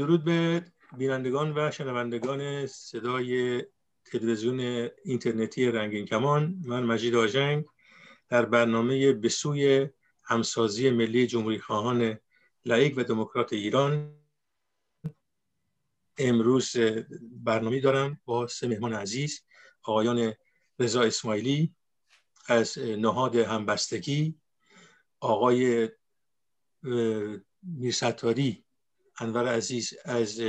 درود به بینندگان و شنوندگان صدای تلویزیون اینترنتی رنگین کمان. من مجید آژنگ در برنامه به سوی همسازی ملی جمهوری خواهان لایک و دموکرات ایران امروز برنامه دارم با سه مهمان عزیز آقایان رضا اسماعیلی از نهاد همبستگی آقای میرستاری انور عزیز از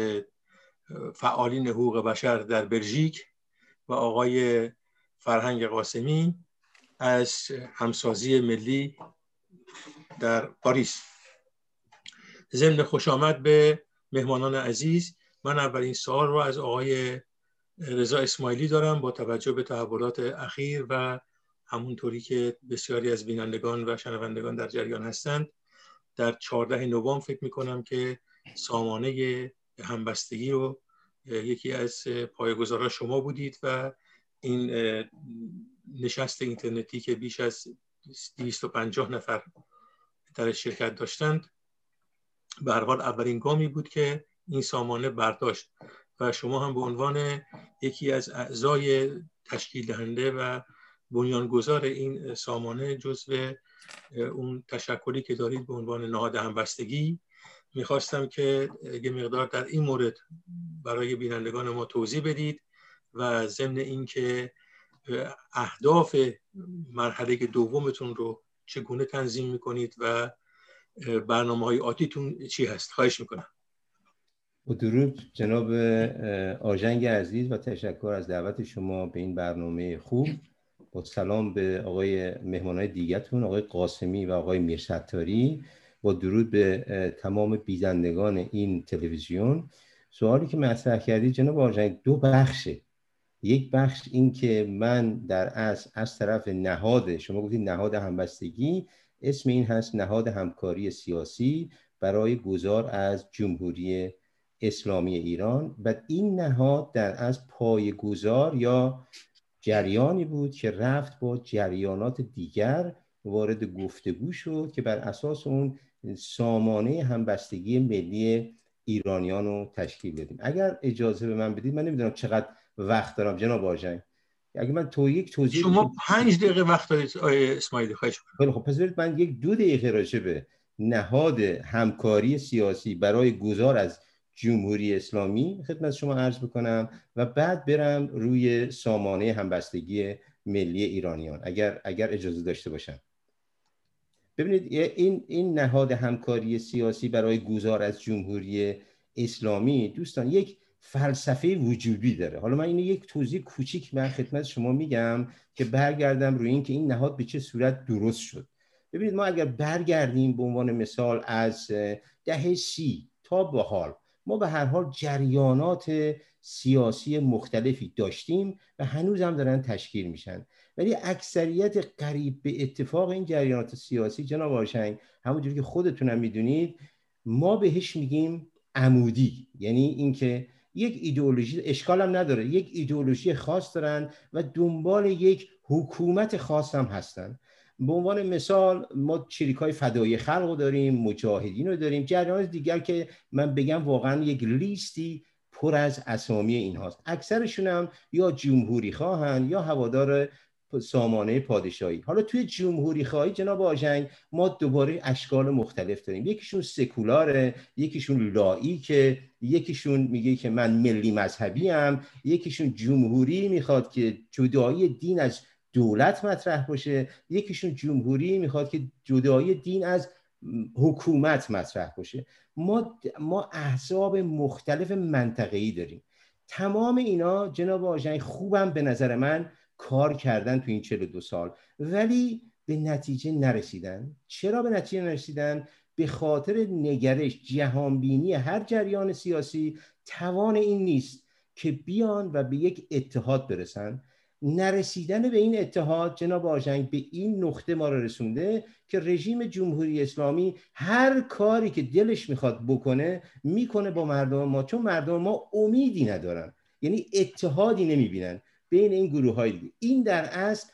فعالین حقوق بشر در بلژیک و آقای فرهنگ قاسمی از همسازی ملی در پاریس. ضمن خوش آمد به مهمانان عزیز من اولین سوال رو از آقای رضا اسماعیلی دارم با توجه به تحولات اخیر و همونطوری که بسیاری از بینندگان و شنوندگان در جریان هستند. در 14 نوامبر فکر می‌کنم که سامانه همبستگی رو یکی از پایگزارا شما بودید و این نشست اینترنتی که بیش از 250 نفر در شرکت داشتند به اولین گامی بود که این سامانه برداشت و شما هم به عنوان یکی از اعضای تشکیل دهنده و بنیانگذار این سامانه جزو اون تشکلی که دارید به عنوان نهاد همبستگی می‌خواستم که یه مقدار در این مورد برای بینندگان ما توضیح بدید و ضمن اینکه اهداف مرحله دومتون رو چگونه تنظیم می‌کنید و برنامه های آتیتون چی هست؟ خواهش می‌کنم. با درود جناب آژنگ عزیز و تشکر از دعوت شما به این برنامه خوب. با سلام به آقای مهمان های دیگتون آقای قاسمی و آقای میرستاری با درود به تمام بیزندگان این تلویزیون. سوالی که مطرح کردید جناب آژنگ دو بخشه. یک بخش این که من در از از طرف نهاد شما گفتید نهاد همبستگی اسم این هست نهاد همکاری سیاسی برای گذار از جمهوری اسلامی ایران. و این نهاد در از پای گذار یا جریانی بود که رفت با جریانات دیگر وارد گفتگو شد که بر اساس اون سامانه همبستگی ملی ایرانیان رو تشکیل بدیم. اگر اجازه به من بدید من نمی‌دونم چقدر وقت دارم. جناب آژنگ اگه من تو یک توضیح شما پنج دقیقه وقت دارید اسماعیلی. خواهش خیلی خب پس من یک دو دقیقه راجع به نهاد همکاری سیاسی برای گذار از جمهوری اسلامی خدمت شما عرض بکنم و بعد برم روی سامانه همبستگی ملی ایرانیان اگر اگر اجازه داشته باشم ببینید این این نهاد همکاری سیاسی برای گذار از جمهوری اسلامی دوستان یک فلسفه وجودی داره. حالا من این یک توضیح کوچیک من خدمت شما میگم که برگردم روی این که این نهاد به چه صورت درست شد. ببینید ما اگر برگردیم به عنوان مثال از دهه سی تا به حال ما به هر حال جریانات سیاسی مختلفی داشتیم و هنوز هم دارن تشکیل میشن. ولی اکثریت قریب به اتفاق این جریانات سیاسی جناب آشنگ همونجوری که خودتونم می‌دونید ما بهش میگیم عمودی. یعنی اینکه یک ایدئولوژی اشکال هم نداره. یک ایدئولوژی خاص دارن و دنبال یک حکومت خاص هم هستن. به عنوان مثال ما چریک های فدای خلق رو داریم مجاهدین رو داریم. جریان دیگر که من بگم واقعا یک لیستی پر از اسامی این هاست اکثرشون هم یا جمهوری خواهن یا هوادار سامانه پادشاهی. حالا توی جمهوری خواهی جناب آژنگ ما دوباره اشکال مختلف داریم. یکیشون سکولاره یکیشون لاییکه یکیشون میگه که من ملی مذهبی هم یکیشون جمهوری می‌خواد که جدایی دین از دولت مطرح باشه یکیشون جمهوری می‌خواد که جدایی دین از حکومت مطرح باشه. ما ما احزاب مختلف منطقه‌ای داریم. تمام اینا جناب آژنگ خوبم به نظر من کار کردن تو این 42 سال. ولی به نتیجه نرسیدن. چرا به نتیجه نرسیدن؟ به خاطر نگرش جهانبینی هر جریان سیاسی توان این نیست که بیان و به یک اتحاد برسن. نرسیدن به این اتحاد جناب آژنگ به این نقطه ما رو رسونده که رژیم جمهوری اسلامی هر کاری که دلش می‌خواد بکنه می‌کنه با مردم ما. چون مردم ما امیدی ندارن. یعنی اتحادی نمی‌بینن. بین این گروه های دیگه. این در اصل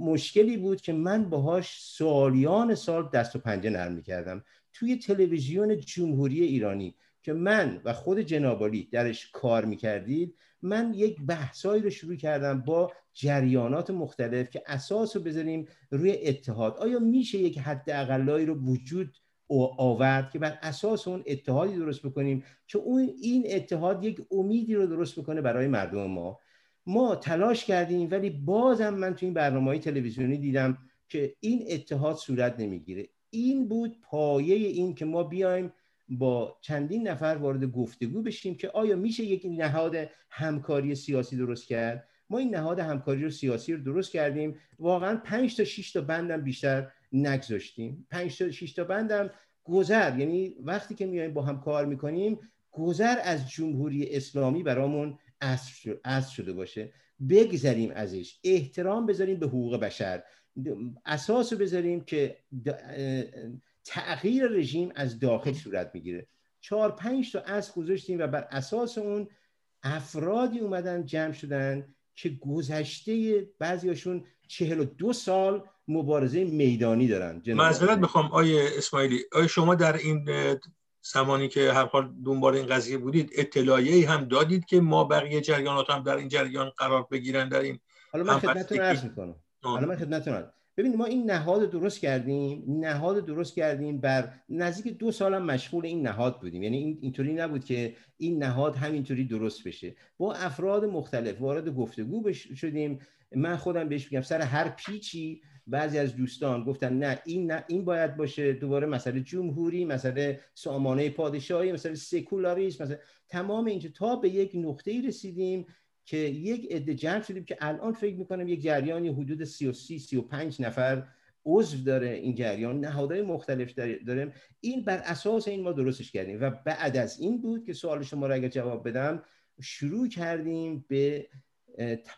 مشکلی بود که من باهاش سالیان سال دست و پنجه نرم می‌کردم. توی تلویزیون جمهوری ایرانی که من و خود جنابالی درش کار می‌کردید من یک بحثایی رو شروع کردم با جریانات مختلف که اساس رو بذاریم روی اتحاد. آیا میشه یک حد اقلایی رو وجود آورد که بر اساس اون اتحادی درست بکنیم که اون این اتحاد یک امیدی رو درست بکنه برای مردم ما؟ ما تلاش کردیم ولی بازم من تو این برنامه های تلویزیونی دیدم که این اتحاد صورت نمی‌گیره. این بود پایه این که ما بیایم با چندین نفر وارد گفتگو بشیم که آیا میشه یک نهاد همکاری سیاسی درست کرد؟ ما این نهاد همکاری رو سیاسی رو درست کردیم. واقعا پنج تا 6 تا بندم بیشتر نگذاشتیم. پنج تا 6 تا بندم گذر یعنی وقتی که میایم با هم کار می‌کنیم گذر از جمهوری اسلامی برامون اصل شده باشه. بگذریم ازش. احترام بذاریم به حقوق بشر. اساس رو بذاریم که تغییر رژیم از داخل صورت می‌گیره. چهار پنج تا اصل گذاشتیم و بر اساس اون افرادی اومدن جمع شدن که گذشته بعضیاشون چهل و دو سال مبارزه میدانی دارن. معذرت بخوام آیه اسماعیلی. آیا شما در این زمانی که هر حال دنبال این قضیه بودید اطلاعیه هم دادید که ما بقیه جریانات هم در این جریان قرار بگیرن در این حالا من خدمتتون عرض می‌کنم. حالا من خدمتتون ببینید ما این نهاد درست کردیم نهاد درست کردیم بر نزدیک دو سال هم مشغول این نهاد بودیم. یعنی این اینطوری نبود که این نهاد همینطوری درست بشه. با افراد مختلف وارد گفتگو شدیم. من خودم بهش میگم سر هر پیچی بعضی از دوستان گفتن نه این نه این باید باشه. دوباره مسئله جمهوری مسئله سامانه پادشاهی مسئله سکولاریسم مثلا تمام اینجا. تا به یک نقطه ای رسیدیم که یک عده جمع شدیم که الان فکر می‌کنم یک جریانی حدود 33 35 نفر عضو داره این جریان. نهادهای مختلف داریم. این بر اساس این ما درستش کردیم. و بعد از این بود که سوال شما را اگر جواب بدم شروع کردیم به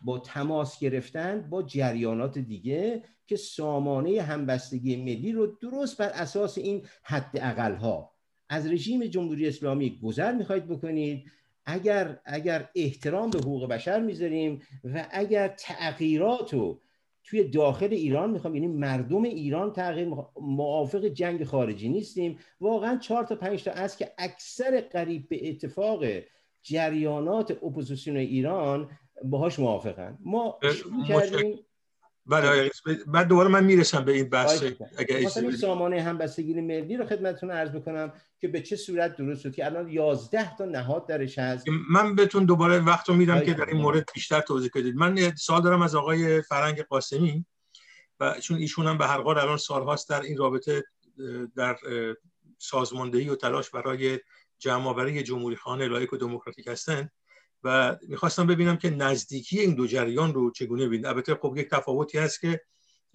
با تماس گرفتن با جریانات دیگه که سامانه همبستگی ملی رو درست بر اساس این حد اقل ها از رژیم جمهوری اسلامی گذر می‌خواید بکنید. اگر اگر احترام به حقوق بشر می‌ذاریم و اگر تغییرات رو توی داخل ایران می‌خوام یعنی مردم ایران تغییر موافق جنگ خارجی نیستیم. واقعا چهار تا پنج تا از که اکثر قریب به اتفاق جریانات اپوزیسیون ایران باهاش موافقن. ما کردیم. بله بعد دوباره من می‌رسم به این بحث اگر مثلا این سامانه همبستگی ملی رو خدمتتون عرض می‌کنم که به چه صورت درست شد که الان 11 تا نهاد درش هست. من بهتون دوباره وقت رو میدم که در این مورد بیشتر توضیح بدید. من سوال دارم از آقای فرنگ قاسمی و چون ایشون هم به هر حال الان سالهاست در این رابطه در سازماندهی و تلاش برای جمعآوری جمهوری خانه لایک و دموکراتیک هستند و می‌خواستم ببینم که نزدیکی این دو جریان رو چگونه ببینید. البته خب یک تفاوتی هست که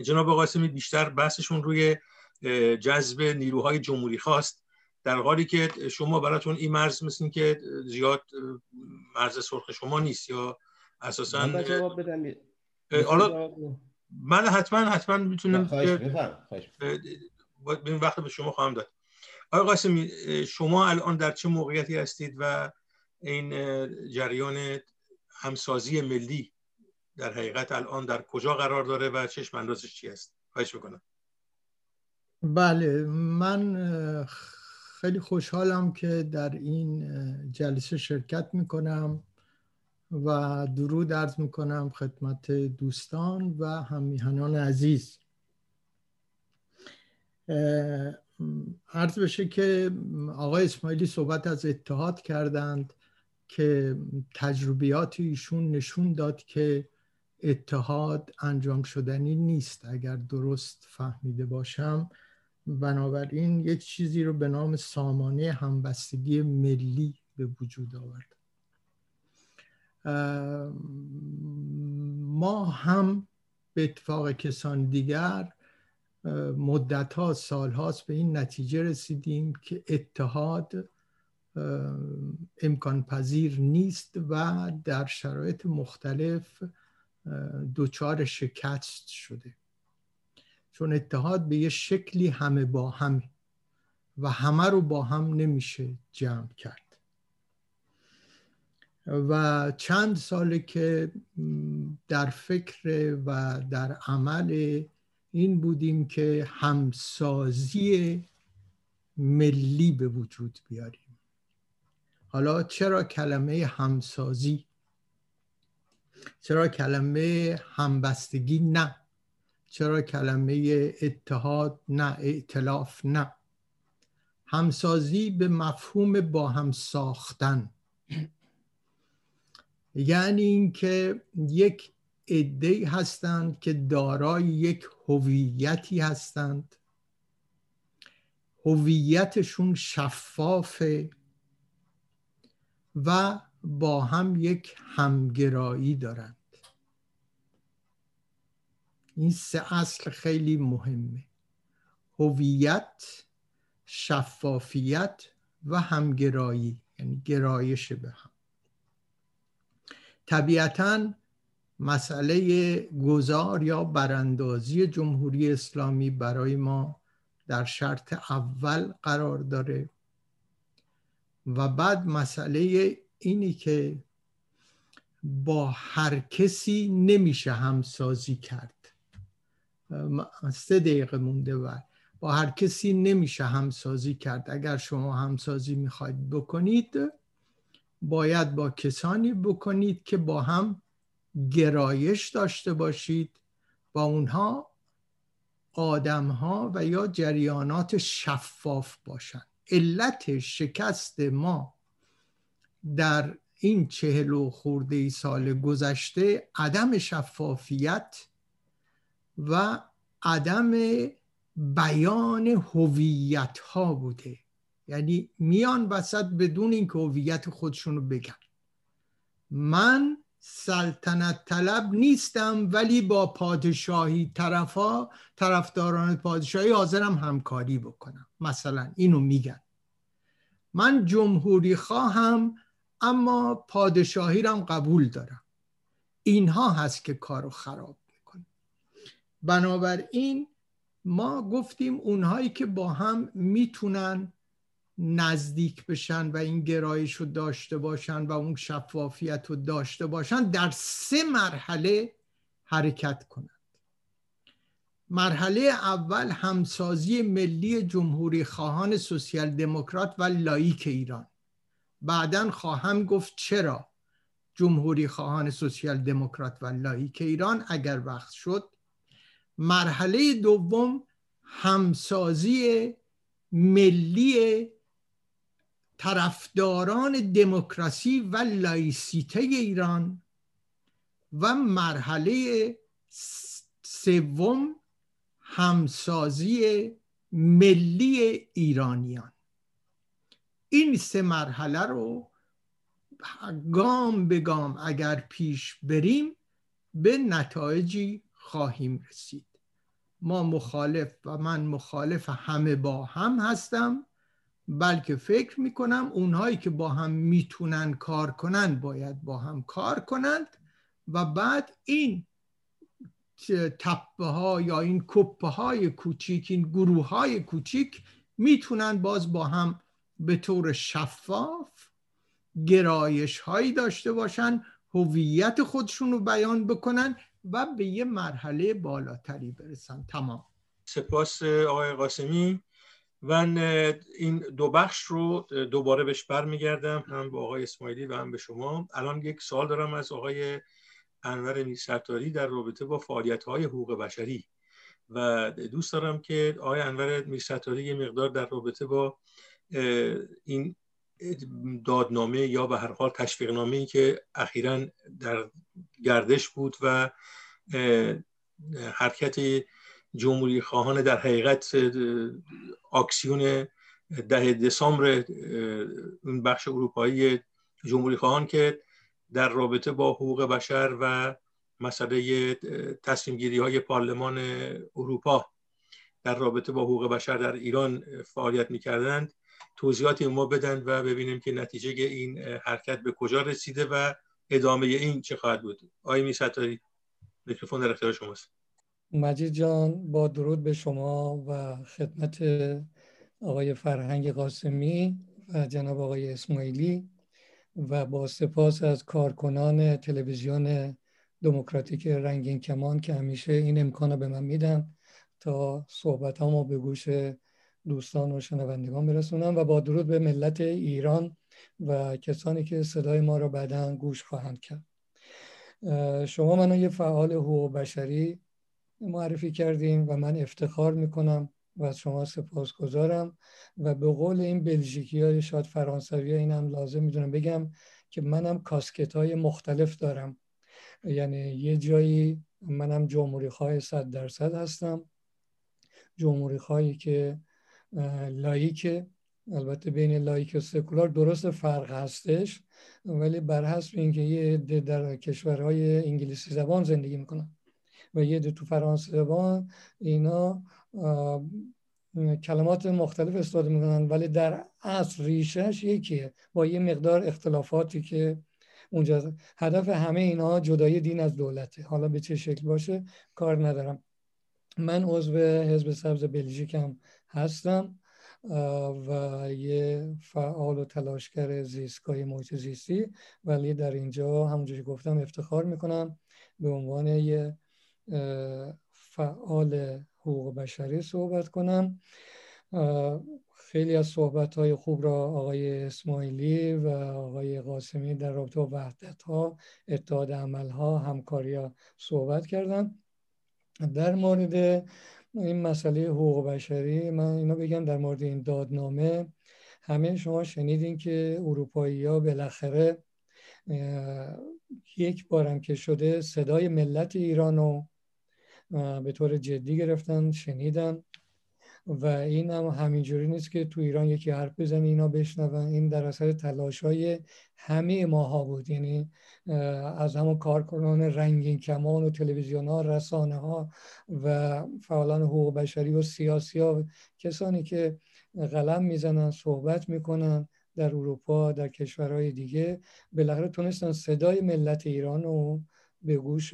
جناب قاسمی بیشتر بحثشون روی جذب نیروهای جمهوری خواست در حالی که شما براتون این مرز مثل که زیاد مرز سرخ شما نیست یا اساسا حالا من حتما حتما می‌تونم این وقت به شما خواهم داد. آقای قاسمی شما الان در چه موقعیتی هستید و این جریان همسازی ملی در حقیقت الان در کجا قرار داره و چشم اندازش چی است؟ خواهش می‌کنم. بله من خیلی خوشحالم که در این جلسه شرکت می‌کنم و درود ارز می‌کنم خدمت دوستان و همیهنان عزیز. عرض بشه که آقای اسماعیلی صحبت از اتحاد کردند. که تجربیات ایشون نشون داد که اتحاد انجام شدنی نیست اگر درست فهمیده باشم. بنابراین یک چیزی رو به نام سامانه همبستگی ملی به وجود آورد. ما هم به اتفاق کسان دیگر مدت ها سال هاست به این نتیجه رسیدیم که اتحاد امکان پذیر نیست و در شرایط مختلف دچار شکست شده. چون اتحاد به یه شکلی همه با هم و همه رو با هم نمیشه جمع کرد. و چند ساله که در فکر و در عمل این بودیم که همسازی ملی به وجود بیاریم. حالا چرا کلمه همسازی؟ چرا کلمه همبستگی نه؟ چرا کلمه اتحاد نه ائتلاف نه؟ همسازی به مفهوم با هم ساختن. یعنی اینکه یک عده هستند که دارای یک هویتی هستند. هویتشون شفافه. و با هم یک همگرایی دارند. این سه اصل خیلی مهمه. هویت شفافیت و همگرایی یعنی گرایش به هم. طبیعتا مسئله گذار یا براندازی جمهوری اسلامی برای ما در شرط اول قرار داره. و بعد مسئله اینی که با هر کسی نمیشه همسازی کرد. سه دقیقه مونده و با هر کسی نمیشه همسازی کرد. اگر شما همسازی می‌خواید بکنید باید با کسانی بکنید که با هم گرایش داشته باشید با اونها آدم ها و یا جریانات شفاف باشند علت شکست ما در این چهل و خورده ای سال گذشته عدم شفافیت و عدم بیان هویت ها بوده. یعنی میان وسط بدون اینکه هویت خودشون رو بگن. من سلطنت طلب نیستم ولی با پادشاهی طرفا طرفداران پادشاهی حاضرم همکاری بکنم. مثلا اینو میگن. من جمهوری خواهم اما پادشاهی رم قبول دارم. اینها هست که کارو خراب می‌کنه. بنابراین ما گفتیم اونهایی که با هم می‌تونن نزدیک بشن و این گرایش رو داشته باشن و اون شفافیت رو داشته باشن در سه مرحله حرکت کنند. مرحله اول همسازی ملی جمهوری خواهان سوسیال دموکرات و لایک ایران. بعدا خواهم گفت چرا جمهوری خواهان سوسیال دموکرات و لایک ایران اگر وقت شد. مرحله دوم همسازی ملی طرفداران دموکراسی و لایسیته ایران و مرحله سوم همسازی ملی ایرانیان. این سه مرحله رو گام به گام اگر پیش بریم به نتایجی خواهیم رسید. ما مخالف و من مخالف همه با هم هستم. بلکه فکر می‌کنم اونهایی که با هم می‌تونن کار کنن باید با هم کار کنند و بعد این تپه ها یا این کپه های کوچیک این گروه های کوچیک می‌تونن باز با هم به طور شفاف گرایش هایی داشته باشن هویت خودشون رو بیان بکنن و به یه مرحله بالاتری برسن. تمام. سپاس آقای قاسمی. من این دو بخش رو دوباره بهش برمیگردم هم با آقای اسماعیلی و هم به شما. الان یک سوال دارم از آقای انور میرستاری در رابطه با فعالیت های حقوق بشری. و دوست دارم که آقای انور میرستاری یه مقدار در رابطه با این دادنامه یا به هر حال تشویق نامه ای که اخیرا در گردش بود و حرکت جمهوری خواهان در حقیقت آکسیون ده دسامبر اون بخش اروپایی جمهوری خواهان که در رابطه با حقوق بشر و مسئله تصمیم گیری های پارلمان اروپا در رابطه با حقوق بشر در ایران فعالیت می‌کردند. توضیحاتی ما بدن و ببینیم که نتیجه این حرکت به کجا رسیده و ادامه این چه خواهد بود. آقای می ستاری میکروفون در اختیار شماست. مجید جان با درود به شما و خدمت آقای فرهنگ قاسمی و جناب آقای اسماعیلی و با سپاس از کارکنان تلویزیون دموکراتیک رنگین کمان که همیشه این امکان به من میدن تا صحبت به گوش دوستان و شنوندگان برسونم و با درود به ملت ایران و کسانی که صدای ما را بعدا گوش خواهند کرد. شما منو یه فعال حقوق بشری معرفی کردیم و من افتخار می‌کنم و از شما سپاس گذارم و به قول این بلژیکی های شاید فرانسوی اینم لازم می‌دونم بگم که منم کاسکت های مختلف دارم. یعنی یه جایی منم جمهوری خواه صد درصد هستم. جمهوری خواهی که لائیک البته بین لائیک و سکولار درست فرق هستش ولی بر حسب اینکه یه در کشورهای انگلیسی زبان زندگی می‌کنن. و یه عده تو فرانسه زبان اینا کلمات مختلف استفاده می‌کنن ولی در اصل ریشش یکیه. با یه مقدار اختلافاتی که اونجا هدف همه اینا جدای دین از دولته. حالا به چه شکل باشه کار ندارم. من عضو حزب سبز بلژیکم هستم و یه فعال و تلاشگر زیستگاه محیط زیستی. ولی در اینجا همونجوری گفتم افتخار می‌کنم به عنوان یه فعال حقوق بشری صحبت کنم. خیلی از صحبت های خوب را آقای اسماعیلی و آقای قاسمی در رابطه وحدت ها اتحاد عمل ها همکاری ها صحبت کردن. در مورد این مسئله حقوق بشری من اینو بگم در مورد این دادنامه همه شما شنیدین که اروپایی ها بالاخره یک بارم که شده صدای ملت ایران رو به طور جدی گرفتن شنیدن و این هم همینجوری نیست که تو ایران یکی حرف بزنه اینا بشنون. این در اثر تلاش های همه ماها بود. یعنی از همون کارکنان رنگین کمان و تلویزیون ها رسانه ها و فعالان حقوق بشری و سیاسی ها کسانی که قلم می‌زنن صحبت می‌کنن در اروپا در کشورهای دیگه بالاخره تونستن صدای ملت ایران رو به گوش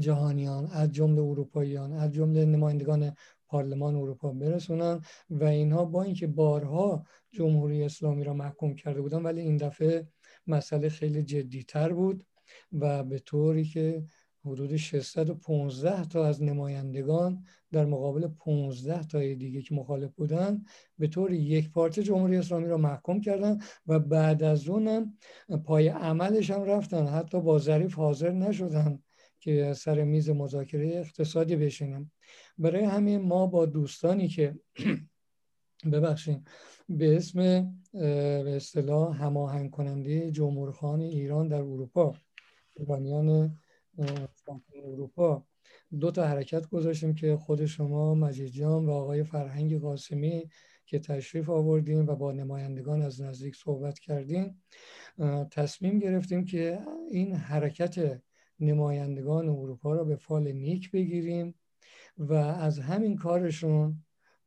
جهانیان از جمله اروپاییان از جمله نمایندگان پارلمان اروپا برسونن و اینها با اینکه بارها جمهوری اسلامی را محکوم کرده بودن ولی این دفعه مسئله خیلی جدیتر بود و به طوری که حدود 615 تا از نمایندگان در مقابل 15 تا دیگه که مخالف بودن به طور یک پارچه جمهوری اسلامی را محکوم کردن و بعد از اونم پای عملش هم رفتن حتی با ظریف حاضر نشدن. که سر میز مذاکره اقتصادی بشینم برای همین ما با دوستانی که ببخشیم به اسم به اصطلاح هماهنگ کننده جمهورخان ایران در اروپا ایرانیان اروپا دو تا حرکت گذاشتیم که خود شما مجید جان و آقای فرهنگ قاسمی که تشریف آوردیم و با نمایندگان از نزدیک صحبت کردیم تصمیم گرفتیم که این حرکت نمایندگان اروپا را به فال نیک بگیریم و از همین کارشون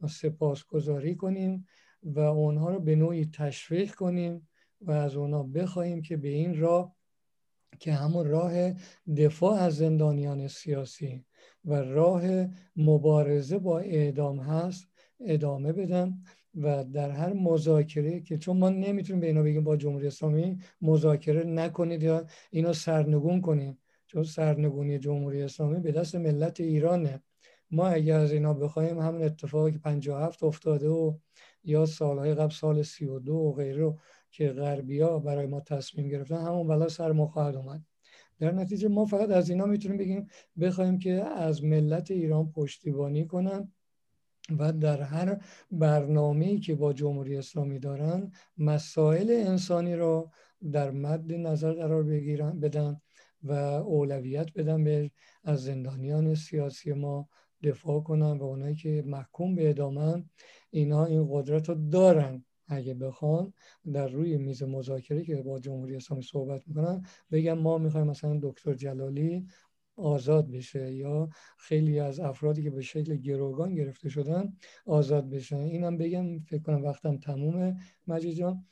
سپاسگزاری کنیم و اونها رو به نوعی تشویق کنیم و از اونها بخواهیم که به این راه که همون راه دفاع از زندانیان سیاسی و راه مبارزه با اعدام هست ادامه بدن و در هر مذاکره که چون ما نمی‌تونیم به اینا بگیم با جمهوری اسلامی مذاکره نکنید یا اینا سرنگون کنیم چون سرنگونی جمهوری اسلامی به دست ملت ایرانه. ما اگر از اینا بخوایم همون اتفاقی که 57 افتاده و یا سالهای قبل سال 32 و غیره که غربیا برای ما تصمیم گرفتن همون بلا سر ما خواهد اومد. در نتیجه ما فقط از اینا می‌تونیم بگیم بخوایم که از ملت ایران پشتیبانی کنن و در هر برنامه‌ای که با جمهوری اسلامی دارن مسائل انسانی را در مد نظر قرار بگیرن بدن. و اولویت بدن به از زندانیان سیاسی ما دفاع کنن و اونایی که محکوم به ادامه اینا این قدرت رو دارن. اگه بخوان در روی میز مذاکره که با جمهوری اسلامی صحبت می‌کنن بگم ما می‌خوایم مثلا دکتر جلالی آزاد بشه یا خیلی از افرادی که به شکل گروگان گرفته شدن آزاد بشن. اینم بگم فکر کنم وقتم تمومه. مجید جان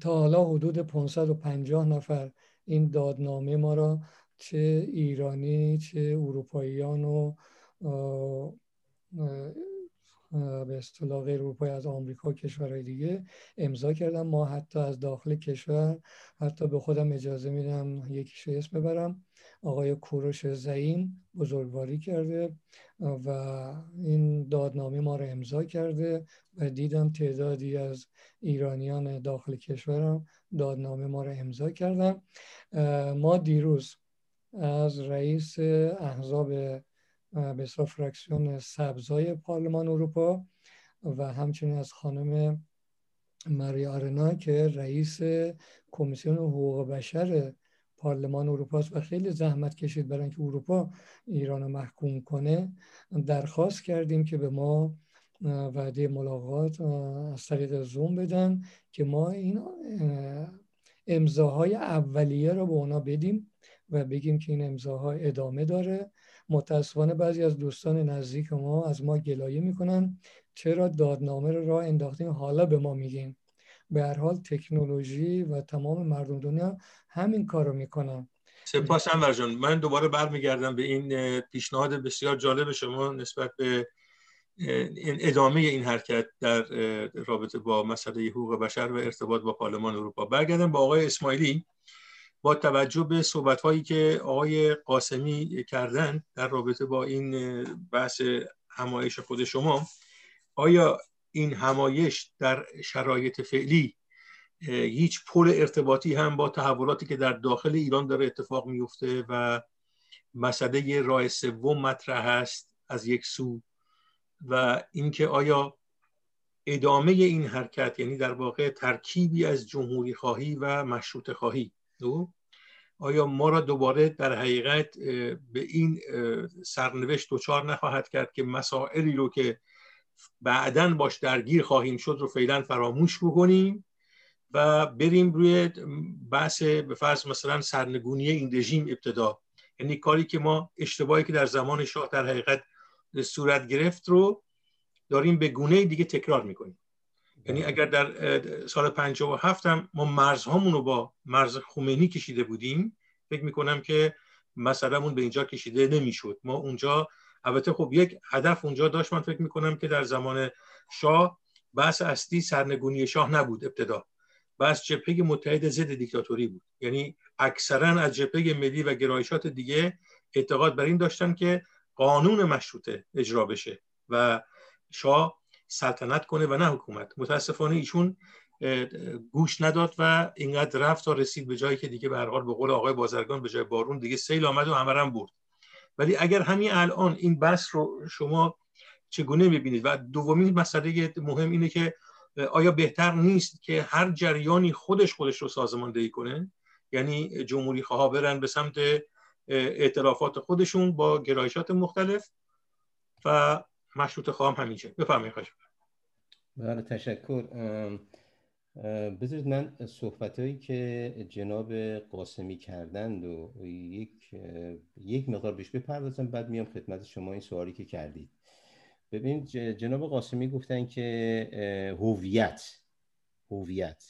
تا حالا حدود 550 نفر این دادنامه ما را چه ایرانی چه اروپاییان و به اصطلاح غیر اروپایی از آمریکا و کشورهای دیگه امضا کردن. ما حتی از داخل کشور حتی به خودم اجازه میدم یکیش اسم ببرم. آقای کوروش زعیم بزرگواری کرده و این دادنامه ما رو امضا کرده و دیدم تعدادی از ایرانیان داخل کشورم دادنامه ما رو امضا کردن. ما دیروز از رئیس احزاب به فرکسیون سبزای پارلمان اروپا و همچنین از خانم ماری آرنا که رئیس کمیسیون حقوق بشر پارلمان اروپا است و خیلی زحمت کشید برای اینکه اروپا ایران رو محکوم کنه درخواست کردیم که به ما وعده ملاقات از طریق زوم بدن که ما این امضاهای اولیه رو به اونا بدیم و بگیم که این امضاها ادامه داره. متاسفانه بعضی از دوستان نزدیک ما از ما گلایه می‌کنن. چرا دادنامه رو راه انداختیم؟ حالا به ما میگین. به هر حال تکنولوژی و تمام مردم دنیا همین کار رو می‌کنن. سپاس انور جان من دوباره برمیگردم به این پیشنهاد بسیار جالب شما نسبت به ادامه این حرکت در رابطه با مسئله حقوق بشر و ارتباط با پارلمان اروپا. برگردم با آقای اسماعیلی با توجه به صحبت هایی که آقای قاسمی کردن در رابطه با این بحث همایش خود شما آیا این همایش در شرایط فعلی هیچ پل ارتباطی هم با تحولاتی که در داخل ایران داره اتفاق میفته و مسئله راه سوم مطرح است از یک سو و اینکه آیا ادامه این حرکت یعنی در واقع ترکیبی از جمهوری خواهی و مشروط خواهی آیا ما را دوباره در حقیقت به این سرنوشت دچار نخواهد کرد که مسائلی رو که بعدا باش درگیر خواهیم شد رو فعلا فراموش بکنیم و بریم روی بحث به فرض مثلا سرنگونی این رژیم ابتدا؟ یعنی کاری که ما اشتباهی که در زمان شاه در حقیقت صورت گرفت رو داریم به گونه دیگه تکرار می‌کنیم. یعنی اگر در سال 57 هم ما مرزهامون رو با مرز خمینی کشیده بودیم فکر می‌کنم که مسئلهمون به اینجا کشیده نمی‌شد. ما اونجا البته خب یک هدف اونجا داشت من فکر می‌کنم که در زمان شاه بحث اصلی سرنگونی شاه نبود ابتدا. بحث جبهه متحد ضد دیکتاتوری بود. یعنی اکثرا از جبهه ملی و گرایشات دیگه اعتقاد بر این داشتن که قانون مشروطه اجرا بشه و شاه سلطنت کنه و نه حکومت. متاسفانه ایشون گوش نداد و اینقدر رفت تا رسید به جایی که دیگه به هر حال به قول آقای بازرگان به جای بارون دیگه سیل آمد و همرم برد. ولی اگر همین الان این بحث رو شما چگونه می‌بینید؟ و دومین مسئله مهم اینه که آیا بهتر نیست که هر جریانی خودش خودش رو سازماندهی کنه؟ یعنی جمهوری خواه برن به سمت اعترافات خودشون با گرایشات مختلف و مشروط خواهم همینجا. بفرمایید خواهش بله تشکر. بذارید من صحبت هایی که جناب قاسمی کردند و یک یک مقدار بهش بپردازم بعد میام خدمت شما این سوالی که کردید. ببین جناب قاسمی گفتن که هویت هویت.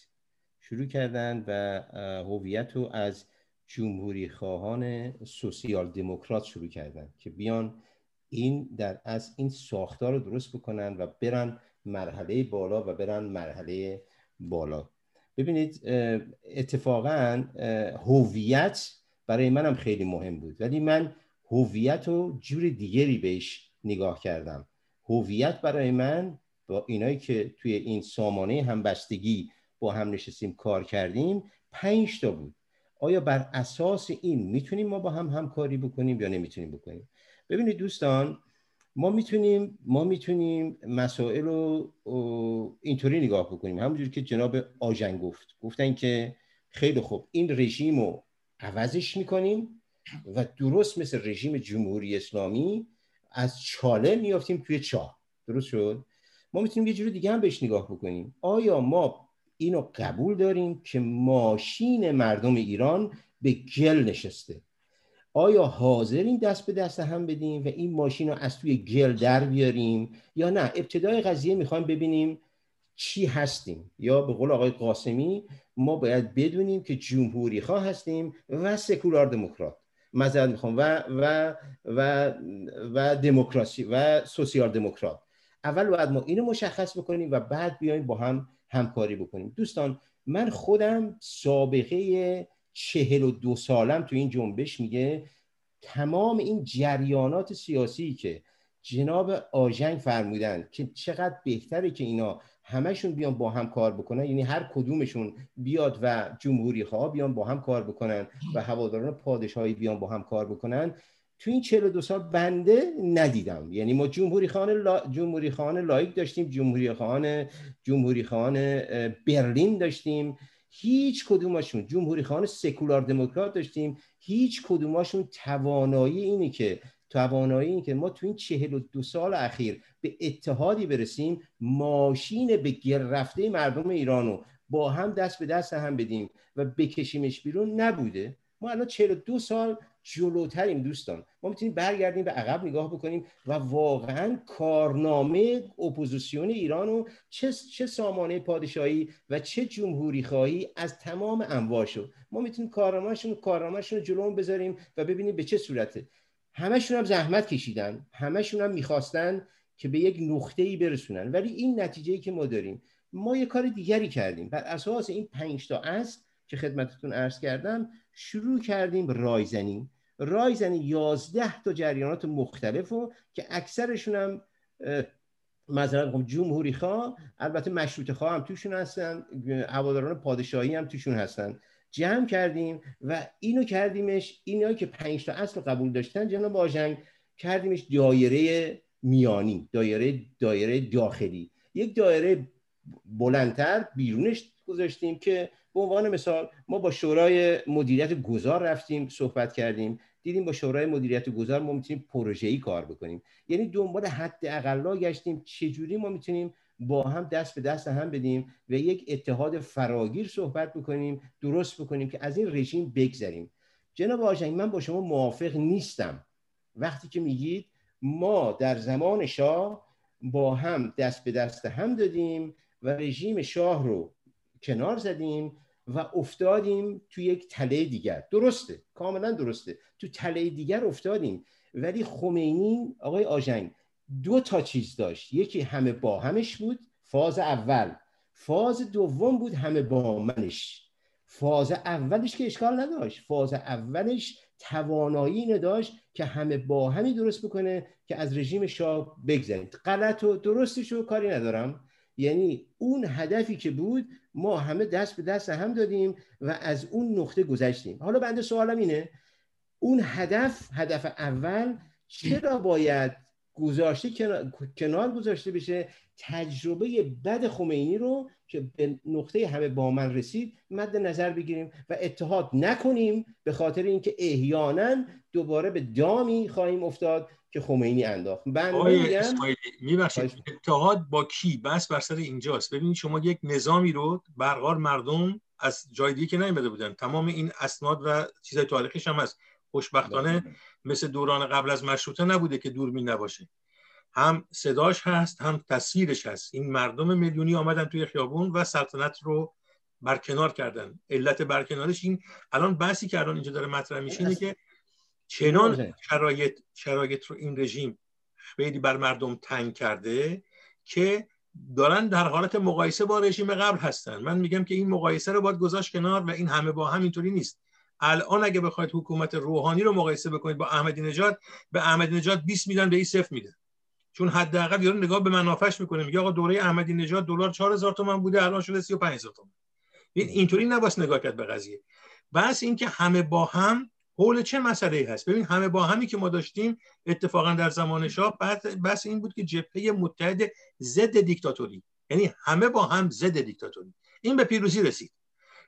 شروع کردن و هویت رو از جمهوری خواهان سوسیال دموکرات شروع کردن که بیان این در از این ساختار رو درست بکنن و برن مرحله بالا و برن مرحله بالا. ببینید اتفاقا هویت برای منم خیلی مهم بود ولی من هویت رو جور دیگری بهش نگاه کردم. هویت برای من با اینایی که توی این سامانه همبستگی با هم نشستیم کار کردیم پنج تا بود. آیا بر اساس این می‌تونیم ما با هم همکاری بکنیم یا نمی‌تونیم بکنیم؟ ببینید دوستان ما می‌تونیم ما می‌تونیم مسائل رو اینطوری نگاه بکنیم. همونجوری که جناب آژن گفت. گفتن که خیلی خوب این رژیم رو عوضش می‌کنیم و درست مثل رژیم جمهوری اسلامی از چاله میافتیم توی چاه. درست شد؟ ما می‌تونیم یه جور دیگه هم بهش نگاه بکنیم. آیا ما اینو قبول داریم که ماشین مردم ایران به گل نشسته. آیا حاضرین دست به دست هم بدیم و این ماشین رو از توی گل در بیاریم یا نه؟ ابتدای قضیه می‌خوایم ببینیم چی هستیم. یا به قول آقای قاسمی ما باید بدونیم که جمهوری خواه هستیم و سکولار دموکرات. مذارت می‌خوام. و و و و دموکراسی و سوسیال دموکرات. اول باید ما اینو مشخص بکنیم و بعد بیایم با هم همکاری بکنیم. دوستان من خودم سابقه چهل و دو سالم تو این جنبش میگه تمام این جریانات سیاسی که جناب آژنگ فرمودن که چقدر بهتره که اینا همشون بیان با هم کار بکنن یعنی هر کدومشون بیاد و جمهوری خواه بیان با هم کار بکنن و هواداران پادشاهی بیان با هم کار بکنن. تو این 42 سال بنده ندیدم. یعنی ما جمهوری خانه لا... جمهوری خانه لایک داشتیم جمهوری خانه جمهوری خانه برلین داشتیم. هیچ کدومشون جمهوری خانه سکولار دموکرات داشتیم. هیچ کدومشون توانایی اینه که توانایی این که ما تو این چهل و دو سال اخیر به اتحادی برسیم ماشین به گر رفته مردم ایرانو با هم دست به دست هم بدیم و بکشیمش بیرون نبوده. ما الان دو سال جلوتریم دوستان. ما می‌تونیم برگردیم به عقب نگاه بکنیم و واقعا کارنامه اپوزیسیون ایران و چه, چه سامانه پادشاهی و چه جمهوری خواهی از تمام انواع ما می‌تونیم کارنامهشون کارنامهشون رو جلو بذاریم و ببینیم به چه صورته. همشون هم زحمت کشیدن. همشون هم می‌خواستن که به یک نقطه ای برسونن. ولی این نتیجه که ما داریم ما یه کار دیگری کردیم. بر اساس این پنج تا اصل که خدمتتون عرض کردم شروع کردیم رایزنی. رایزنی یازده تا جریانات مختلف و که اکثرشون هم مثلا جمهوری خواه البته مشروط خواه هم توشون هستن هواداران پادشاهی هم توشون هستن. جمع کردیم و اینو کردیمش اینایی که پنج تا اصل قبول داشتن جناب آژنگ کردیمش دایره میانی دایره دایره داخلی. یک دایره بلندتر بیرونش گذاشتیم که به عنوان مثال ما با شورای مدیریت گذار رفتیم صحبت کردیم. دیدیم با شورای مدیریت گذار ما می‌تونیم پروژه‌ای کار بکنیم. یعنی دنبال حد اقلا گشتیم چجوری ما می‌تونیم با هم دست به دست هم بدیم و یک اتحاد فراگیر صحبت بکنیم درست بکنیم که از این رژیم بگذریم. جناب آژنگ من با شما موافق نیستم. وقتی که میگید ما در زمان شاه با هم دست به دست هم دادیم و رژیم شاه رو کنار زدیم و افتادیم تو یک تله دیگر. درسته کاملا درسته. تو تله دیگر افتادیم. ولی خمینی آقای آژنگ دو تا چیز داشت. یکی همه با همش بود فاز اول. فاز دوم بود همه با منش. فاز اولش که اشکال نداشت. فاز اولش توانایی نداشت که همه با همی درست بکنه که از رژیم شاه بگذرید غلط و درستش رو کاری ندارم. یعنی اون هدفی که بود ما همه دست به دست هم دادیم و از اون نقطه گذشتیم. حالا بنده سوالم اینه اون هدف هدف اول چرا باید گذاشته کنار گذاشته بشه؟ تجربه بد خمینی رو که به نقطه همه با من رسید مد نظر بگیریم و اتحاد نکنیم به خاطر اینکه احیانا دوباره به دامی خواهیم افتاد که خمینی انداخت. من میبخشید. اتحاد با کی؟ بس بر سر اینجاست. ببینید شما یک نظامی رو برقرار مردم از جای دیگه که نیومده بودن. تمام این اسناد و چیزای تاریخیش هم هست. خوشبختانه مثل دوران قبل از مشروطه نبوده که دوربین نباشه. هم صداش هست هم تصویرش هست. این مردم میلیونی آمدن توی خیابون و سلطنت رو برکنار کردن. علت برکنارش این. الان بحثی که الان اینجا داره مطرح میشه اینه که چنان شرایط شرایط رو این رژیم خیلی بر مردم تنگ کرده که دارن در حالت مقایسه با رژیم قبل هستن. من میگم که این مقایسه رو باید گذاشت کنار و این همه با هم اینطوری نیست. الان اگه بخواید حکومت روحانی رو مقایسه بکنید با احمدی نژاد به احمدی نژاد 20 میدن به این صفر میده. چون حداقل یارو نگاه به منافعش می‌کنه. میگه آقا دوره احمدی نژاد دلار 4000 تومان بوده الان شده 35000 تومان. اینطوری نباید نگاه کرد به قضیه. بس اینکه همه با هم حول چه مسئله هست؟ ببین همه با همی که ما داشتیم اتفاقا در زمان شاه بس این بود که جبهه متحد ضد دیکتاتوری. یعنی همه با هم ضد دیکتاتوری. این به پیروزی رسید.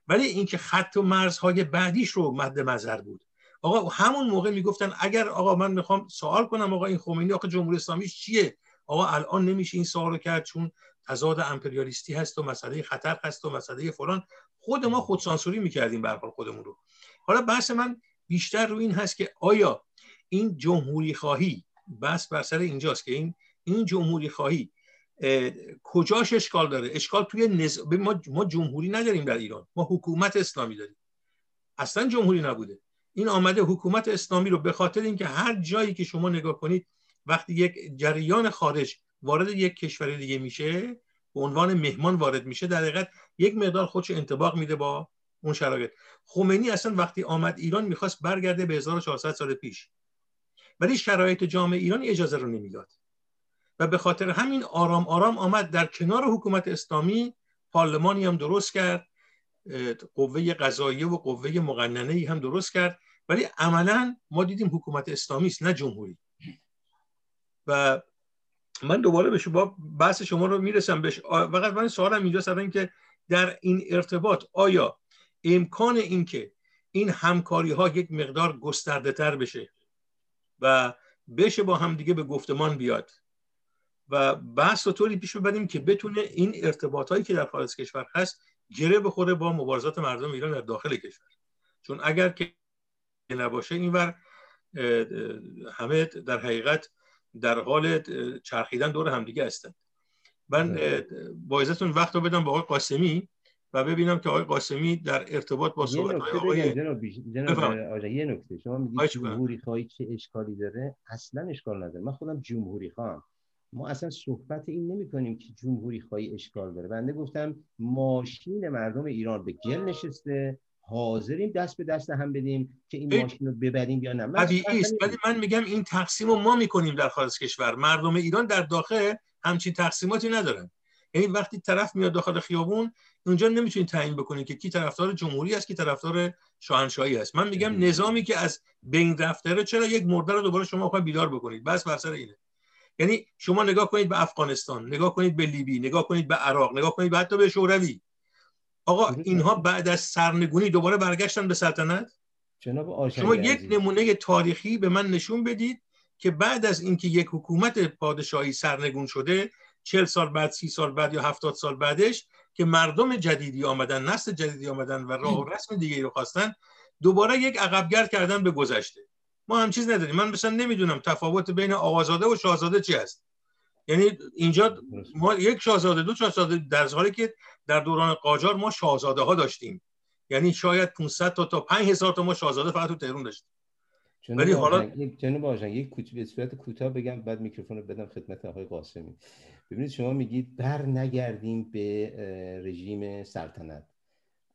ولی اینکه خط و مرزهای بعدیش رو مد نظر بود. آقا همون موقع می‌گفتن اگر آقا من می‌خوام سوال کنم آقا این خمینی آقا جمهوری اسلامی چیه؟ آقا الان نمیشه این سوالو کرد چون تضاد امپریالیستی هست و مسئله خطر هست و مسئله فلان. خود ما خودسانسوری می‌کردیم به خودمون رو. حالا بحث من بیشتر رو این هست که آیا این جمهوری خواهی بس بر سر اینجاست که این این جمهوری خواهی کجاش اشکال داره؟ اشکال توی نز... ما... ما جمهوری نداریم در ایران. ما حکومت اسلامی داریم. اصلا جمهوری نبوده. این آمده حکومت اسلامی رو به خاطر اینکه هر جایی که شما نگاه کنید وقتی یک جریان خارج وارد یک کشور دیگه میشه به عنوان مهمان وارد میشه در حقیقت یک مقدار خودش انتباق میده با اون شرایط. خمینی اصلا وقتی آمد ایران می‌خواست برگرده به 1400 سال پیش. ولی شرایط جامعه ایران اجازه رو نمی‌داد. و به خاطر همین آرام آرام آمد در کنار حکومت اسلامی پارلمانی هم درست کرد قوه قضاییه و قوه مقننه هم درست کرد. ولی عملا ما دیدیم حکومت اسلامی است نه جمهوری. و من دوباره به شما بحث شما رو می‌رسم. بهش فقط من سوالم اینجا سر که در این ارتباط آیا امکان اینکه این همکاری ها یک مقدار گسترده تر بشه و بشه با هم دیگه به گفتمان بیاد. و بحث رو طوری پیش ببریم که بتونه این ارتباط هایی که در خارج کشور هست گره بخوره با مبارزات مردم ایران در داخل کشور. چون اگر که نباشه اینور همه در حقیقت در حال چرخیدن دور همدیگه هستند من با ازتون وقت رو بدم با آقای قاسمی. و ببینم که آقای قاسمی در ارتباط با صحبت آقای جناب یه نکته. شما میگید جمهوری خواهی چه اشکالی داره؟ اصلا اشکال نداره. من خودم جمهوری خواهم. ما اصلا صحبت این نمی کنیم که جمهوری خواهی اشکال داره. بنده گفتم ماشین مردم ایران به گل نشسته. حاضریم دست به دست هم بدیم که این ماشین رو ببریم یا نه. طبیعی است ولی من میگم این تقسیم رو ما می‌کنیم در خارج کشور. مردم ایران در داخل همچین تقسیماتی ندارن. یعنی وقتی طرف میاد داخل خیابون اونجا نمی‌تونید تعیین بکنید که کی طرفدار جمهوری است کی طرفدار شاهنشاهی است. من میگم نظامی که از بین رفته چرا یک مرده رو دوباره شما خواهید بیدار بکنید؟ بس بر سر اینه. یعنی شما نگاه کنید به افغانستان نگاه کنید به لیبی نگاه کنید به عراق نگاه کنید به حتی به شوروی. آقا اینها بعد از سرنگونی دوباره برگشتن به سلطنت؟ شما یک نمونه تاریخی به من نشون بدید که بعد از اینکه یک حکومت پادشاهی سرنگون شده چل سال بعد سی سال بعد یا هفتاد سال بعدش که مردم جدیدی آمدن نسل جدیدی آمدن و راه و رسم دیگه رو خواستن دوباره یک عقبگرد کردن به گذشته. ما هم چیز نداریم. من مثلا نمی‌دونم تفاوت بین آقازاده و شاهزاده چی است یعنی اینجا ما یک شاهزاده دو شاهزاده در حالی که در دوران قاجار ما شاهزاده ها داشتیم. یعنی شاید 500 تا تا 5000 تا ما شاهزاده فقط تو تهران داشتیم. ولی حالا جناب آژان یک به صورت کوتاه بگم بعد میکروفون رو بدم خدمت آقای قاسمی. ببینید شما میگید بر نگردیم به رژیم سلطنت.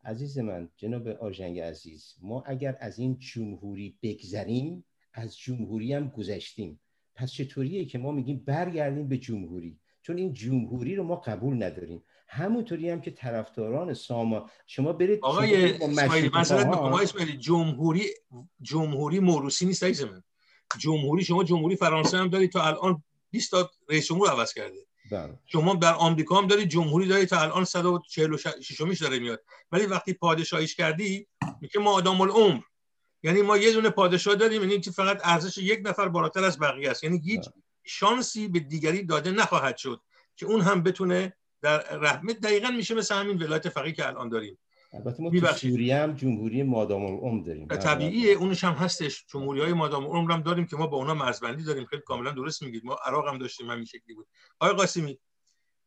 عزیز من جناب آژنگ عزیز ما اگر از این جمهوری بگذریم از جمهوری هم گذشتیم. پس چطوریه که ما میگیم برگردیم به جمهوری؟ چون این جمهوری رو ما قبول نداریم. همونطوری هم که طرفداران ساما شما برید آقای اسماعیلی مثلا اسماعیلی جمهوری جمهوری موروسی نیست عزیز من. جمهوری شما جمهوری فرانسه هم دارید تا الان 20 تا رئیس جمهور عوض کرده. بله. شما در آمریکا هم دارید جمهوری دارید تا الان 146 میش داره میاد. ولی وقتی پادشاهیش کردی میگه ما آدم العمر. یعنی ما یه دونه پادشاه داریم یعنی که فقط ارزش یک نفر بالاتر از بقیه است. یعنی هیچ بله. شانسی به دیگری داده نخواهد شد که اون هم بتونه در رحمت دقیقا میشه مثل همین ولایت فقیه که الان داریم. البته ما تو سوریه هم جمهوری مادام العمر داریم. طبیعیه اونش هم هستش. جمهوری های مادام العمر هم داریم که ما با اونا مرزبندی داریم. خیلی کاملا درست میگید. ما عراق هم داشتیم همین شکلی بود. آقای قاسمی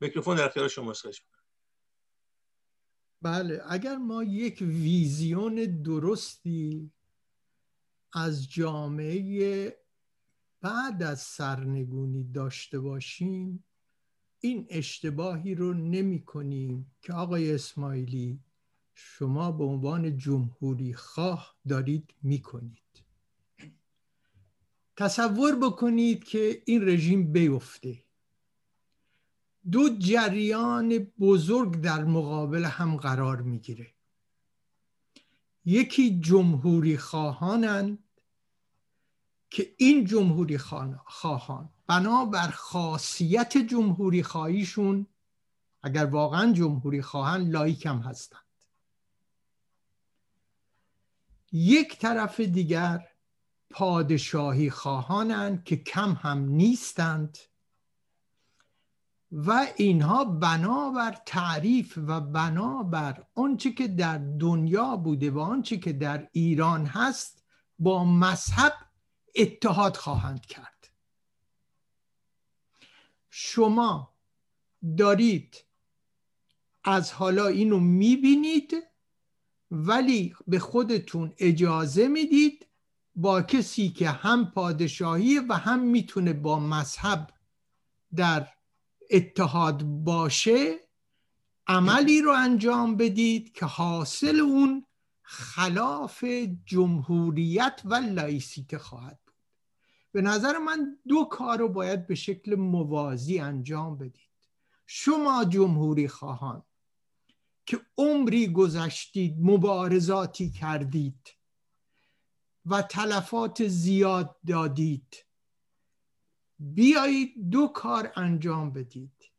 میکروفون در اختیار شما خواهش بله اگر ما یک ویزیون درستی از جامعه بعد از سرنگونی داشته باشیم این اشتباهی رو نمی کنیم که آقای اسماعیلی شما به عنوان جمهوری خواه دارید می کنید. تصور بکنید که این رژیم بیفته. دو جریان بزرگ در مقابل هم قرار می‌گیره یکی جمهوری خواهانند که این جمهوری خواهان بنابر خاصیت جمهوری خواهیشون اگر واقعا جمهوری خواهن لایکم هستند. یک طرف دیگر پادشاهی خواهانند که کم هم نیستند و اینها بنابر تعریف و بنابر آنچه که در دنیا بوده و آنچه که در ایران هست با مذهب اتحاد خواهند کرد. شما دارید از حالا اینو می‌بینید ولی به خودتون اجازه می‌دید با کسی که هم پادشاهی و هم می‌تونه با مذهب در اتحاد باشه عملی رو انجام بدید که حاصل اون خلاف جمهوریت و لایسیته خواهد بود. به نظر من دو کار رو باید به شکل موازی انجام بدید. شما جمهوری خواهان که عمری گذشتید مبارزاتی کردید و تلفات زیاد دادید بیایید دو کار انجام بدید.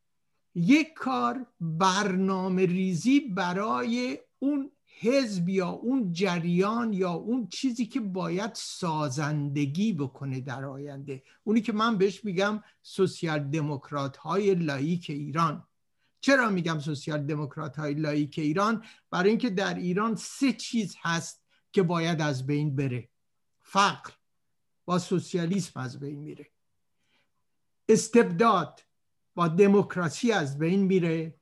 یک کار برنامه ریزی برای اون حزب یا اون جریان یا اون چیزی که باید سازندگی بکنه در آینده. اونی که من بهش میگم سوسیال دموکرات های لایک ایران. چرا میگم سوسیال دموکرات های لایک ایران؟ برای اینکه در ایران سه چیز هست که باید از بین بره. فقر با سوسیالیسم از بین میره. استبداد با دموکراسی از بین میره.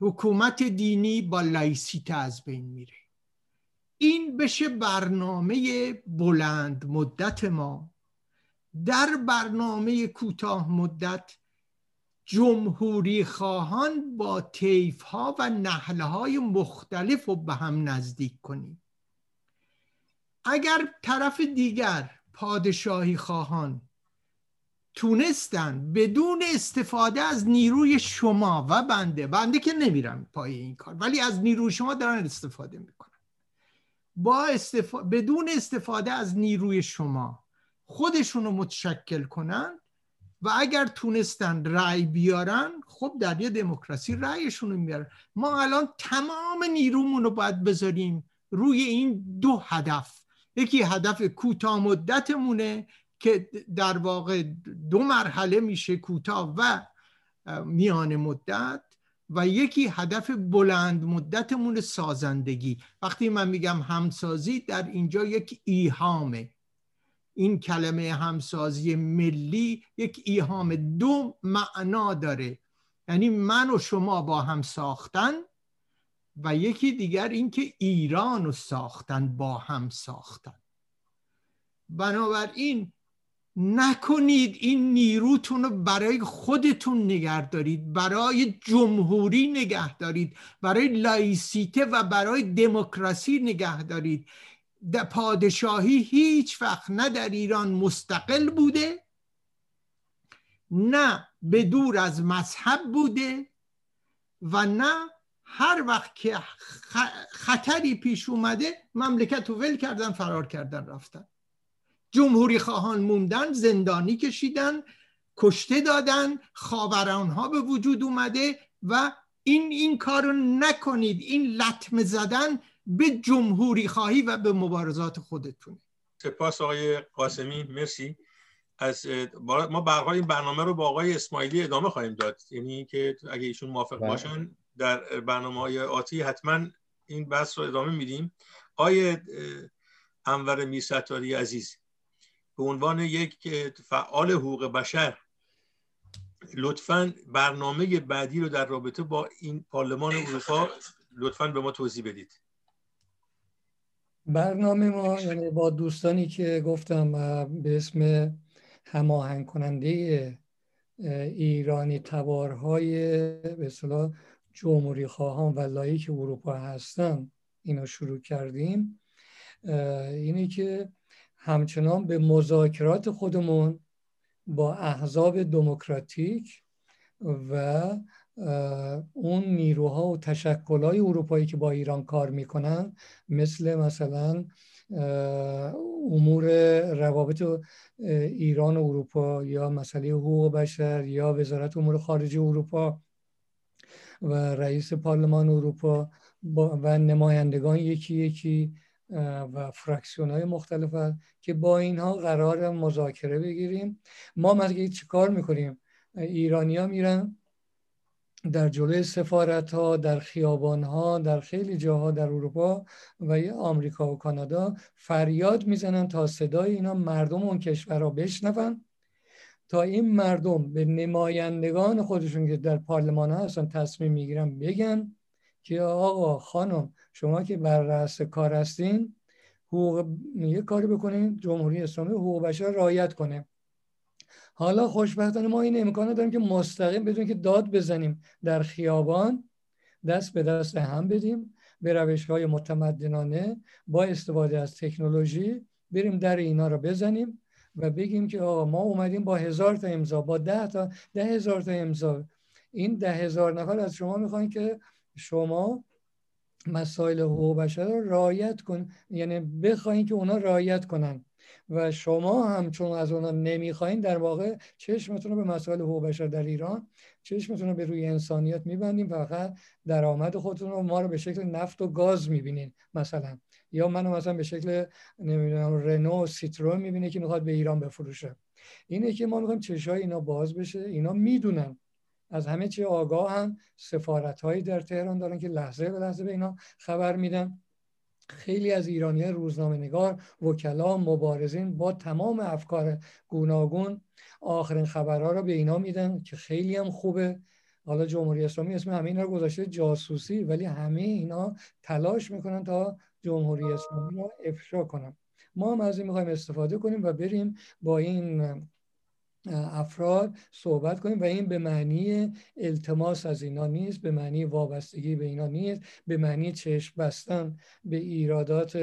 حکومت دینی با laïcité از بین میره. این بشه برنامه بلند مدت ما. در برنامه کوتاه مدت جمهوری خواهان با طیف ها و نحله های مختلف رو به هم نزدیک کنیم. اگر طرف دیگر پادشاهی خواهان تونستن بدون استفاده از نیروی شما و بنده بنده که نمیرم پای این کار ولی از نیروی شما دارن استفاده می‌کنن. با بدون استفاده از نیروی شما خودشون رو متشکل کنن و اگر تونستن رأی بیارن خب در یه دموکراسی رأیشون رو میارن ما الان تمام نیرومون رو باید بذاریم روی این دو هدف. یکی هدف کوتاه مدتمونه که در واقع دو مرحله میشه کوتاه و میان مدت و یکی هدف بلند مدتمون سازندگی. وقتی من میگم همسازی در اینجا یک ایهامه. این کلمه همسازی ملی یک ایهام. دو معنا داره. یعنی من و شما با هم ساختن و یکی دیگر اینکه ایران رو ساختن با هم ساختن. بنابراین نکنید این نیروتون رو برای خودتون نگه دارید برای جمهوری نگه دارید برای لایسیته و برای دموکراسی نگه دارید. پادشاهی هیچ وقت نه در ایران مستقل بوده نه به دور از مذهب بوده و نه هر وقت که خطری پیش اومده مملکت رو ول کردن فرار کردن رفتن. جمهوری خواهان موندن زندانی کشیدن کشته دادن خاوران ها به وجود اومده و این این کار رو نکنید. این لطمه زدن به جمهوری خواهی و به مبارزات خودتون سپاس آقای قاسمی. مرسی. از ما برقای این برنامه رو با آقای اسماعیلی ادامه خواهیم داد. یعنی که اگه ایشون موافق بله. باشن در برنامه های آتی حتما این بحث رو ادامه میدیم. آقای انور میرستاری عزیز. به عنوان یک فعال حقوق بشر لطفا برنامه بعدی رو در رابطه با این پارلمان اروپا لطفا به ما توضیح بدید. برنامه ما یعنی با دوستانی که گفتم به اسم هماهنگ کننده ایرانی تبارهای به اصطلاح جمهوری خواهان و لایک اروپا هستن اینو شروع کردیم. اینه که همچنان به مذاکرات خودمون با احزاب دموکراتیک و اون نیروها و تشکلهای اروپایی که با ایران کار می‌کنن مثل مثلا امور روابط ایران و اروپا یا مسئله حقوق بشر یا وزارت امور خارجه اروپا و رئیس پارلمان اروپا و نمایندگان یکی یکی و فرکسیون های مختلف هست که با اینها قرار مذاکره بگیریم. ما مثلا چه کار می‌کنیم؟ ایرانیا میرن در جلوی سفارت ها در خیابان ها در خیلی جاها در اروپا و یه آمریکا و کانادا فریاد می‌زنن تا صدای اینا مردم اون کشورها بشنون. تا این مردم به نمایندگان خودشون که در پارلمان ها هستن تصمیم می‌گیرن بگن. که آقا خانم شما که بر رأس کار هستین حقوق یه کاری بکنین جمهوری اسلامی حقوق بشر رعایت کنه. حالا خوشبختانه ما این امکان داریم که مستقیم بدون که داد بزنیم در خیابان دست به دست هم بدیم به روش های متمدنانه با استفاده از تکنولوژی بریم در اینا رو بزنیم و بگیم که آقا ما اومدیم با هزار تا امضا با ده تا ده هزار تا امضا. این ده هزار نفر از شما می‌خواین که شما مسائل حقوق بشر رو رعایت کن. یعنی بخواین که اونا رعایت کنن. و شما هم چون از اونا نمی‌خواین در واقع چشمتون رو به مسائل حقوق بشر در ایران چشمتون رو به روی انسانیت میبندیم فقط درآمد خودتون رو ما رو به شکل نفت و گاز می‌بینین مثلا. یا منو مثلا به شکل نمی‌دونم رنو سیترو می‌بینه که می‌خواد به ایران بفروشه. اینه که ما می‌خوایم چشای اینا باز بشه. اینا می‌دونن از همه چی آگاه هم سفارت هایی در تهران دارن که لحظه به لحظه به اینا خبر میدن. خیلی از ایرانی روزنامه نگار وکلا مبارزین با تمام افکار گوناگون آخرین خبرها رو به اینا میدن که خیلی هم خوبه. حالا جمهوری اسلامی اسم همه اینا رو گذاشته جاسوسی ولی همه اینا تلاش می‌کنن تا جمهوری اسلامی رو افشا کنن. ما هم از این می‌خوایم استفاده کنیم و بریم با این افراد صحبت کنیم و این به معنی التماس از اینا نیست به معنی وابستگی به اینا نیست به معنی چشم بستن به ایرادات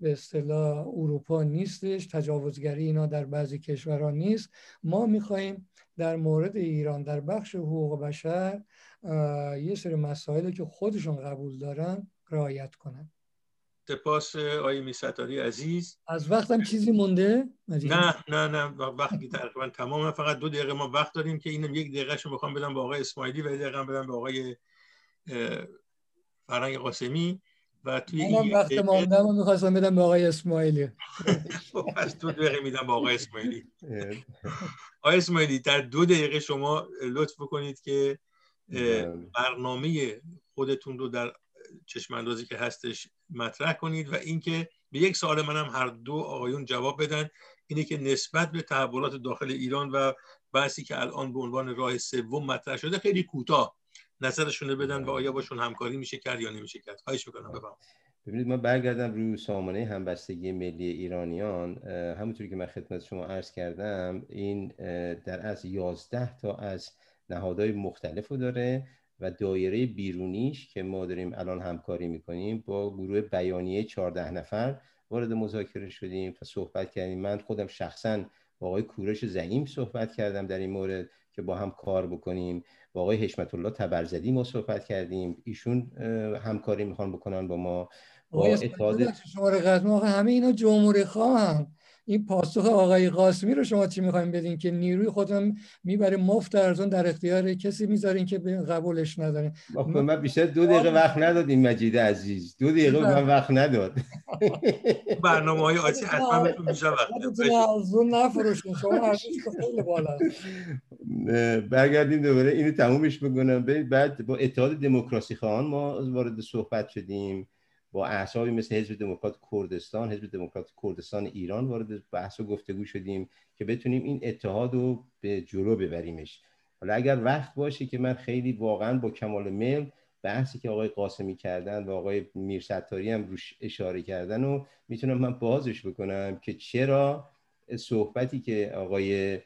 به اصطلاح اروپا نیستش تجاوزگری اینا در بعضی کشورها نیست. ما می‌خواهیم در مورد ایران در بخش حقوق بشر یه سری مسائلی که خودشون قبول دارن رعایت کنن. سپاس آقای میستاری عزیز. از وقتم چیزی مونده؟ نه نه نه وقتی تقریبا تمام فقط دو دقیقه ما وقت داریم که اینم یک دقیقه شو می‌خوام بدم به آقای اسماعیلی و یک دقیقه بدم به آقای فرنگ قاسمی و توی این وقت ماندم می‌خواستم بدم به آقای اسماعیلی. خب، پس دو دقیقه میدم به آقای اسماعیلی. آقای اسماعیلی در دو دقیقه شما لطف بکنید که برنامه خودتون رو در چشم اندازی که هستش مطرح کنید و اینکه به یک سوال منم هر دو آقایون جواب بدن اینه که نسبت به تحولات داخل ایران و بحثی که الان به عنوان راه سوم مطرح شده خیلی کوتاه نظرشون بدن و آیا باشون همکاری میشه کرد یا نمیشه کرد؟ خواهش می‌کنم بفرمایید. ببینید من برگردم روی سامانه همبستگی ملی ایرانیان. همونطوری که من خدمت شما عرض کردم این در از 11 تا از نهادهای مختلف رو داره. و دایره بیرونیش که ما داریم الان همکاری می‌کنیم با گروه بیانیه 14 نفر وارد مذاکره شدیم و صحبت کردیم. من خودم شخصا با آقای کورش زعیم صحبت کردم در این مورد که با هم کار بکنیم. با آقای حشمت الله تبرزدی ما صحبت کردیم. ایشون همکاری می‌خوان بکنن با ما. با اتحاد همه اینا جمهوری خواهن این پاسخ آقای قاسمی رو شما چی می‌خوایم بدین که نیروی خودم می‌بره مفت ارزان در اختیار کسی می‌ذارین که قبولش ندارین من بیشتر دو دقیقه وقت ندادیم مجید عزیز. دو دقیقه من وقت نداد. برنامه های آتی حتما بهتون میشه وقت شما خیلی بالا برگردیم دوباره اینو تمومش بکنم. بعد با اتحاد دموکراسی خواهان ما وارد صحبت شدیم. با احسابی مثل حزب دموکرات کردستان حزب دموکرات کردستان ایران وارد بحث و گفتگو شدیم که بتونیم این اتحاد رو به جلو ببریمش. حالا اگر وقت باشه که من خیلی واقعا با کمال میل بحثی که آقای قاسمی کردن و آقای میرستاری هم روش اشاره کردن و می‌تونم من بازش بکنم که چرا صحبتی که آقای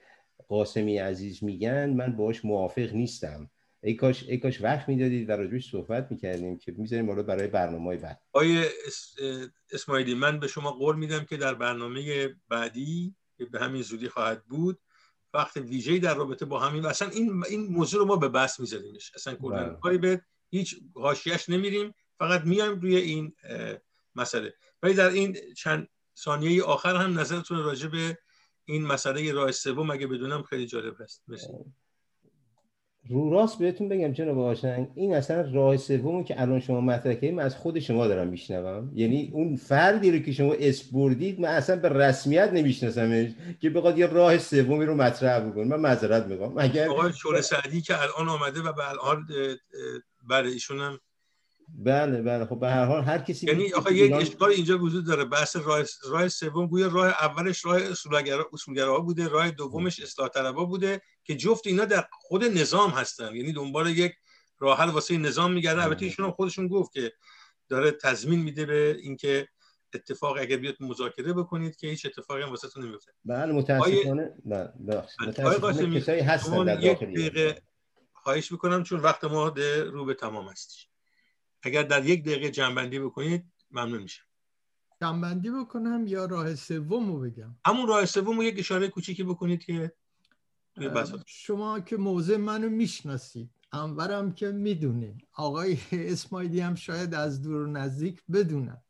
قاسمی عزیز میگن من باش موافق نیستم. ای کاش, ای کاش وقت می‌دادید و راجبش صحبت می‌کردیم که می‌ذاریم حالا برای برنامه بعد. آیه اسماعیلی من به شما قول میدم که در برنامه بعدی که به همین زودی خواهد بود وقت ویژه در رابطه با همین اصلا این این موضوع رو ما به بحث میذاریمش اصلا کلا بله. کاری به هیچ حاشیه‌اش نمیریم فقط میایم روی این مسئله. ولی در این چند ثانیه آخر هم نظرتون راجع به این مسئله راه سوم اگه بدونم خیلی جالب هست. رو راست بهتون بگم جناب باشن این اصلا راه سومی که الان شما مطرح کردید از خود شما دارم میشنوم. یعنی اون فردی رو که شما اسپوردید من اصلا به رسمیت نمیشناسمش که بخواد یه راه سومی رو مطرح بکنه. من معذرت می‌خوام. اگر آقای شور سعدی که الان آمده و به الان برای ایشون هم بله بله. خب به هر حال هر کسی یعنی آخه یک اشکال اینجا وجود داره. بحث راه راه سوم گویا راه اولش راه اصولگرا بوده راه دومش اصلاح طلبا بوده که جفت اینا در خود نظام هستن. یعنی دنبال یک راه حل واسه نظام میگردن. البته ایشون هم خودشون گفت که داره تضمین میده به اینکه اتفاق اگر بیاد مذاکره بکنید که هیچ اتفاقی هم واسهتون نمیفته بله متاسفانه بله متاسفانه کسایی هستن در داخل خواهش می‌کنم چون وقت ما رو به تمام هستش. اگر در یک دقیقه جنبندی بکنید ممنون میشم. جنبندی بکنم یا راه سوم رو بگم؟ همون راه سوم رو یک اشاره کوچیکی بکنید که شما که موضع منو می‌شناسید انورم که می‌دونه آقای اسماعیلی هم شاید از دور و نزدیک بدونن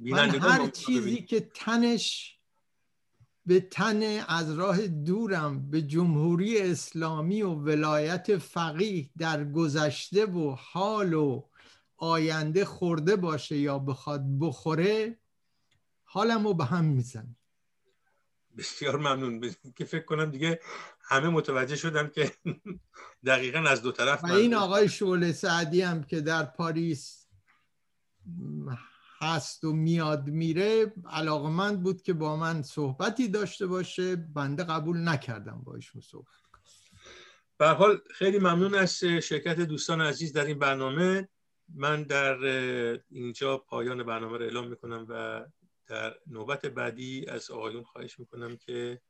من هر چیزی که تنش به تن از راه دورم به جمهوری اسلامی و ولایت فقیه در گذشته و حال و آینده خورده باشه یا بخواد بخوره حالم رو به هم میزن بسیار ممنون. که فکر کنم دیگه همه متوجه شدم که دقیقا از دو طرف و این آقای شعله سعدی هم که در پاریس هست و میاد میره علاقمند بود که با من صحبتی داشته باشه. بنده قبول نکردم با ایشون صحبت. به حال خیلی ممنون از شرکت دوستان عزیز در این برنامه. من در اینجا پایان برنامه رو اعلام می‌کنم و در نوبت بعدی از آقایون خواهش می‌کنم که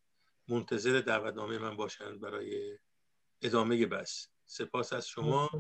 منتظر دعوتنامه من باشند برای ادامه بس سپاس از شما.